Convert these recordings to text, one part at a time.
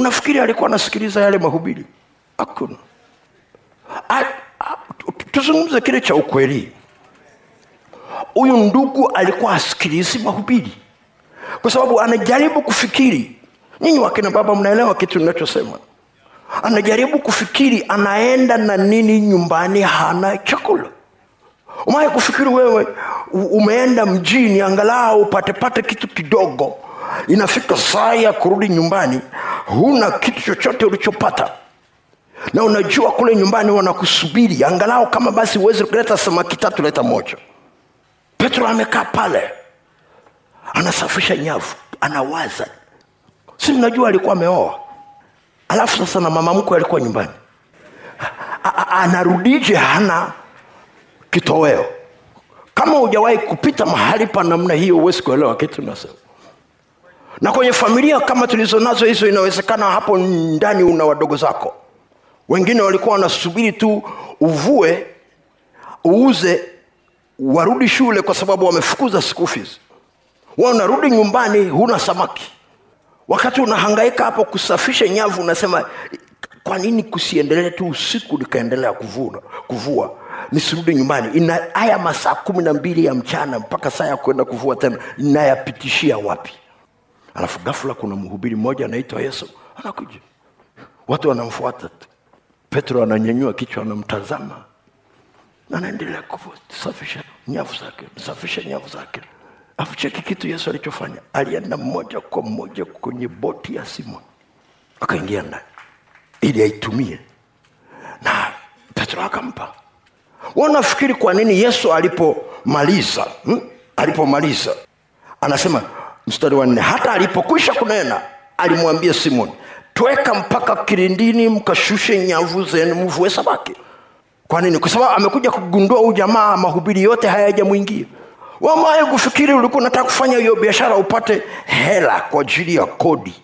unafikiri alikuwa anasikiliza yale mahubiri? Hakuna. Tuzungumze kile cha ukweli. Huyu ndugu alikuwa asikilizi mahubiri. Kwa sababu anajaribu kufikiri. Nyinyi wakina baba mnaelewa kitu ninachosema. Anajaribu kufikiri anaenda na nini nyumbani hana chakula. Umaye kufikiri wewe umeenda mjini angalau upatepate kitu kidogo inafika saa ya kurudi nyumbani huna kitu chochote ulichopata. Na unajua kule nyumbani wanakusubiri angalau kama basi uwezi kuleta samaki tatu leta moja. Petro amekaa pale anasafisha nyavu anawaza. Si mnajua alikuwa ameoa? Alafu sasa na mama mkwe alikuwa nyumbani. Anarudije hana kitoweo? Kama hujawahi kupita mahali pa namna hiyo huwezi kuelewa kitu nasema na kwenye familia kama tulizo nazo hizo inawezekana hapo ndani una wadogo zako. Wengine walikuwa wanasubiri tu uvue uuze warudi shule kwa sababu wamefukuza school fees wa unarudi nyumbani huna samaki. Wakati unahangaika hapo kusafisha nyavu unasema kwa nini kusiendelee tu usiku nikaendelea kuvua kuvua nisirudi nyumbani? Ina haya masaa kumi na mbili ya mchana mpaka saa ya kwenda kuvua tena inayapitishia wapi alafu gafula kuna mhubiri mmoja anaitwa yesu. Anakuja. Watu wanamfuata. Tu petro ananyanyua kichwa anamtazama. Anaendelea kusafisha nyavu zake safisha nyavu zake. Afu cheki kitu yesu alichofanya. Alienda moja kwa moja kwenye boti ya simon akaingia ndani. Ili aitumie. Na petro akampa. Wanafikiri kwa nini yesu alipomaliza hmm? alipomaliza. Anasema mstari wa nne hata alipokwisha kunena alimwambia simoni tweka mpaka kilindini mkashushe nyavu zenu mvue samaki. Kwa nini? Kwa sababu amekuja kugundua huu jamaa mahubiri yote hayajamwingia. Wamaye kufikiri ulikuwa unataka kufanya hiyo biashara upate hela kwa ajili ya kodi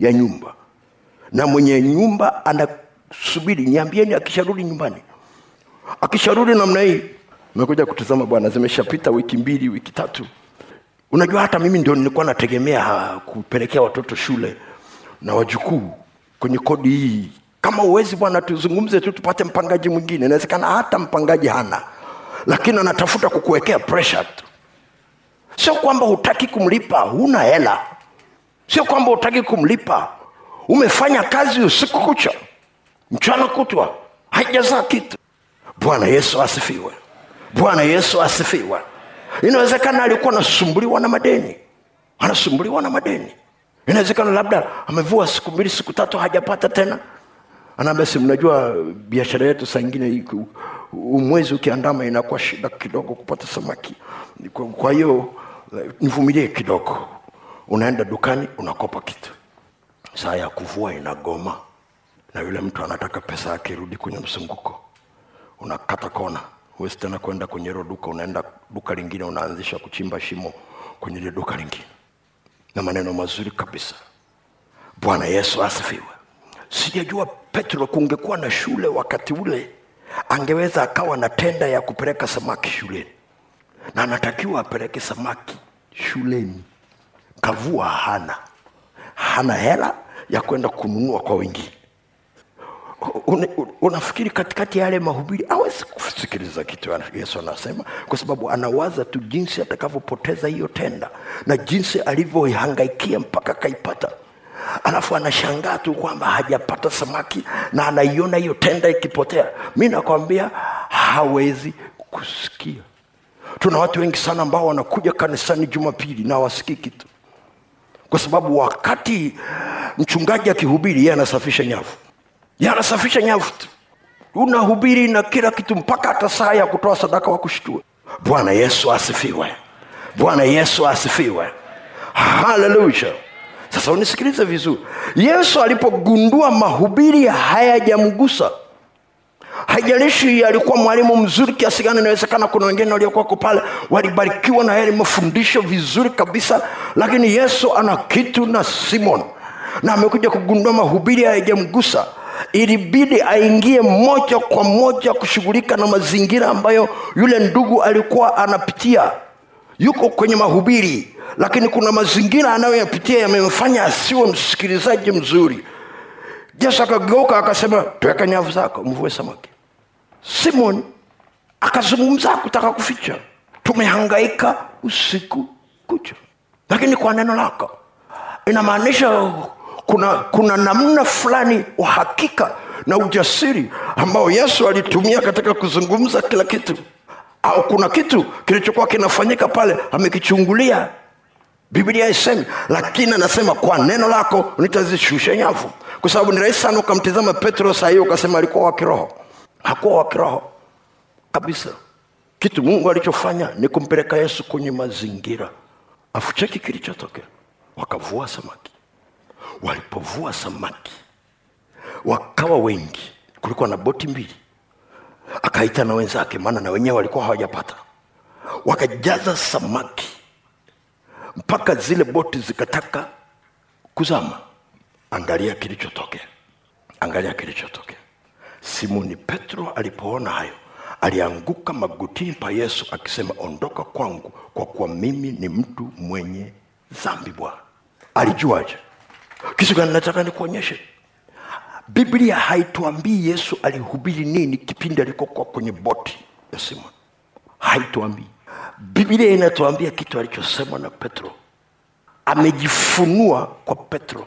ya nyumba. Na mwenye nyumba anasubiri niambieni akisharudi nyumbani. Akisharudi namna hii mekuja kutazama bwana zimeshapita wiki mbili wiki tatu unajua hata mimi ndio nilikuwa nategemea kupelekea watoto shule na wajukuu kwenye kodi hii. Kama uwezi bwana tuzungumze tu tupate mpangaji mwingine. Inawezekana hata mpangaji hana lakini anatafuta kukuwekea pressure tu. Sio kwamba hutaki kumlipa huna hela. Sio kwamba hutaki kumlipa. Umefanya kazi usiku kucha mchana kutwa haijazaa kitu. Bwana yesu asifiwe. Bwana yesu asifiwe inawezekana alikuwa anasumbuliwa na madeni. Anasumbuliwa na madeni. Inawezekana labda amevua siku mbili siku tatu hajapata tena. Anaambia si mnajua biashara yetu saa ingine umwezi ukiandama inakuwa shida kidogo kupata samaki. Kwa, hiyo nivumilie kidogo. Unaenda dukani unakopa kitu. Saa ya kuvua inagoma. Na yule mtu anataka pesa yake irudi kwenye mzunguko. Unakata kona huwezi tena kwenda kwenye hilo duka unaenda duka lingine unaanzisha kuchimba shimo kwenye ile duka lingine. Na maneno mazuri kabisa. Bwana yesu asifiwe. Sijajua petro kungekuwa na shule wakati ule angeweza akawa na tenda ya kupeleka samaki shuleni. Na anatakiwa apeleke samaki shuleni. Kavua hana. Hana hela ya kwenda kununua kwa wengine Una- unafikiri katikati ya yale mahubiri awezi kusikiliza kitu yesu anasema kwa sababu anawaza tu jinsi atakavyopoteza hiyo tenda na jinsi alivyoihangaikia mpaka akaipata. Alafu anashangaa tu kwamba hajapata samaki na anaiona hiyo tenda ikipotea. Mi nakwambia hawezi kusikia. Tuna watu wengi sana ambao wanakuja kanisani jumapili na wasikii kitu. Kwa sababu wakati mchungaji akihubiri yeye anasafisha nyavu yeye anasafisha nyavu unahubiri na kila kitu mpaka hata saa ya kutoa sadaka wa kushtua. Bwana yesu asifiwe. Bwana yesu asifiwe. Haleluya sasa unisikilize vizuri. Yesu alipogundua mahubiri hayajamgusa haijalishi alikuwa mwalimu mzuri kiasi gani inawezekana kuna wengine waliokuwako pale walibarikiwa na yale mafundisho vizuri kabisa lakini yesu ana kitu na simon na amekuja kugundua mahubiri hayajamgusa ilibidi aingie moja kwa moja kushughulika na mazingira ambayo yule ndugu alikuwa anapitia. Yuko kwenye mahubiri lakini kuna mazingira anayoyapitia yamemfanya asiwe msikilizaji mzuri. Yesu akageuka akasema tuweka nyavu zako mvue samaki. Simon akazungumza kutaka kuficha. Tumehangaika usiku kucha. Lakini kwa neno lako inamaanisha kuna, kuna namna fulani wa hakika na ujasiri ambao yesu alitumia katika kuzungumza kila kitu. Au kuna kitu kilichokuwa kinafanyika pale amekichungulia. Biblia isemi lakini anasema kwa neno lako nitazishusha nyavu. Kwa sababu ni rahisi sana ukamtizama petro saa hiyo ukasema alikuwa wa kiroho. Hakuwa wa kiroho kabisa. Kitu mungu alichofanya ni kumpeleka yesu kwenye mazingira. Afucheki kilichotokea. Wakavua samaki walipovua samaki. Wakawa wengi kulikuwa na boti mbili. Akaita na wenzake maana na wenyewe walikuwa hawajapata. Wakajaza samaki mpaka zile boti zikataka kuzama. Angalia kilichotokea. Angalia kilichotokea. Simoni petro alipoona hayo alianguka magotini pa yesu akisema ondoka kwangu kwa kuwa mimi ni mtu mwenye dhambi bwana. Alijuaje kitu gani nataka nikuonyeshe? Biblia haituambii yesu alihubiri nini kipindi alikokuwa kwenye boti ya simon haituambii. Biblia inatuambia kitu alichosema na petro. Amejifunua kwa petro.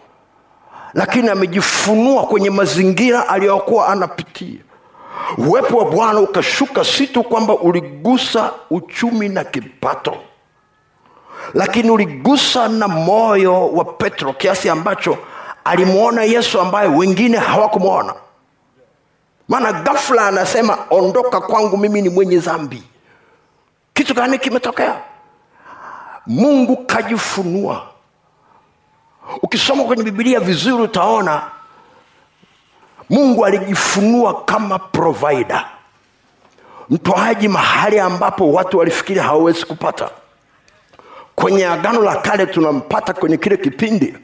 Lakini amejifunua kwenye mazingira aliyokuwa anapitia. Uwepo wa bwana ukashuka si tu kwamba uligusa uchumi na kipato lakini uligusa na moyo wa petro kiasi ambacho alimwona yesu ambaye wengine hawakumwona. Maana ghafla anasema ondoka kwangu mimi ni mwenye dhambi. Kitu gani kimetokea? Mungu kajifunua. Ukisoma kwenye bibilia vizuri utaona mungu alijifunua kama provider mtoaji mahali ambapo watu walifikiri hawawezi kupata kwenye agano la kale tunampata kwenye kile kipindi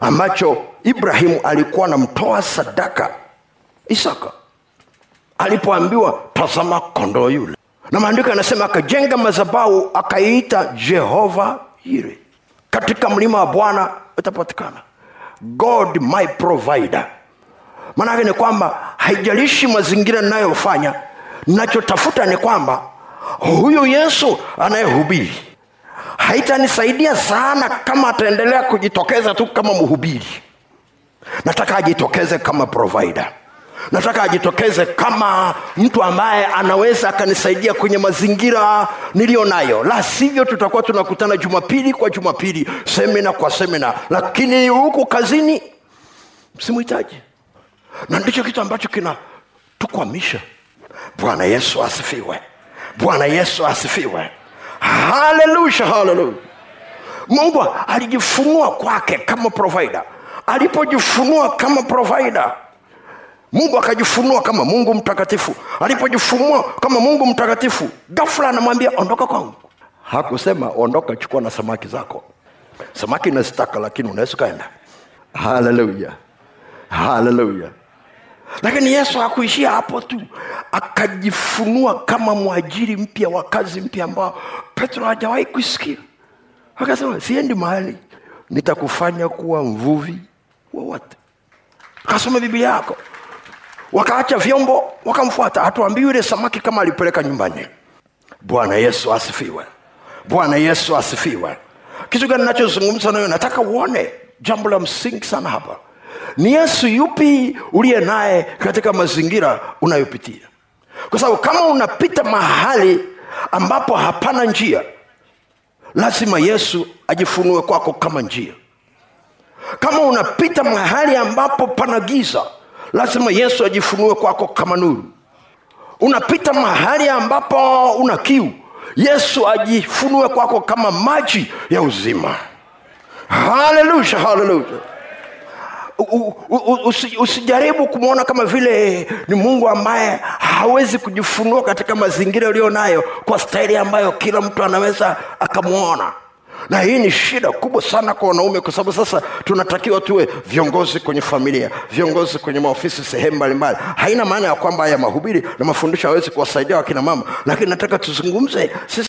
ambacho ibrahimu alikuwa anamtoa sadaka isaka. Alipoambiwa tazama kondoo yule. Na maandiko yanasema akajenga mazabau akaiita jehova yire. Katika mlima wa bwana utapatikana. God my provider. Maanake ni kwamba haijalishi mazingira ninayofanya nachotafuta ni kwamba huyu yesu anayehubiri haitanisaidia sana kama ataendelea kujitokeza tu kama mhubiri. Nataka ajitokeze kama provider. Nataka ajitokeze kama mtu ambaye anaweza akanisaidia kwenye mazingira niliyo nayo. La sivyo tutakuwa tunakutana jumapili kwa jumapili semina kwa semina. Lakini huku kazini simhitaji na ndicho kitu ambacho kinatukwamisha bwana yesu asifiwe. Bwana yesu asifiwe haleluya haleluya. Mungu alijifunua kwake kama provider. Alipojifunua kama provider mungu akajifunua kama mungu mtakatifu. Alipojifunua kama mungu mtakatifu gafula anamwambia ondoka kwangu. Hakusema ondoka chukua na samaki zako. Samaki nazitaka lakini unaweza ukaenda. Haleluya. Haleluya lakini yesu hakuishia hapo tu akajifunua kama mwajiri mpya wa kazi mpya ambao petro hajawahi kusikia akasema siendi mahali nitakufanya kuwa mvuvi wowote kasoma biblia yako. Wakaacha vyombo wakamfuata. Hatuambii yule samaki kama alipeleka nyumbani. Bwana yesu asifiwe. Bwana yesu asifiwe. Kitu gani nachozungumza nayo nataka uone jambo la msingi sana hapa ni yesu yupi uliye naye katika mazingira unayopitia? Kwa sababu kama unapita mahali ambapo hapana njia lazima yesu ajifunue kwako kama njia. Kama unapita mahali ambapo pana giza lazima yesu ajifunue kwako kama nuru. Unapita mahali ambapo una kiu yesu ajifunue kwako kama maji ya uzima. Haleluya haleluya usijaribu kumwona kama vile ni mungu ambaye hawezi kujifunua katika mazingira uliyo nayo kwa staili ambayo kila mtu anaweza akamwona na hii ni shida kubwa sana kwa wanaume kwa sababu sasa tunatakiwa tuwe viongozi kwenye familia viongozi kwenye maofisi sehemu mbalimbali. Haina maana ya kwamba haya mahubiri na mafundisho hawezi kuwasaidia wakina mama lakini nataka tuzungumze sisi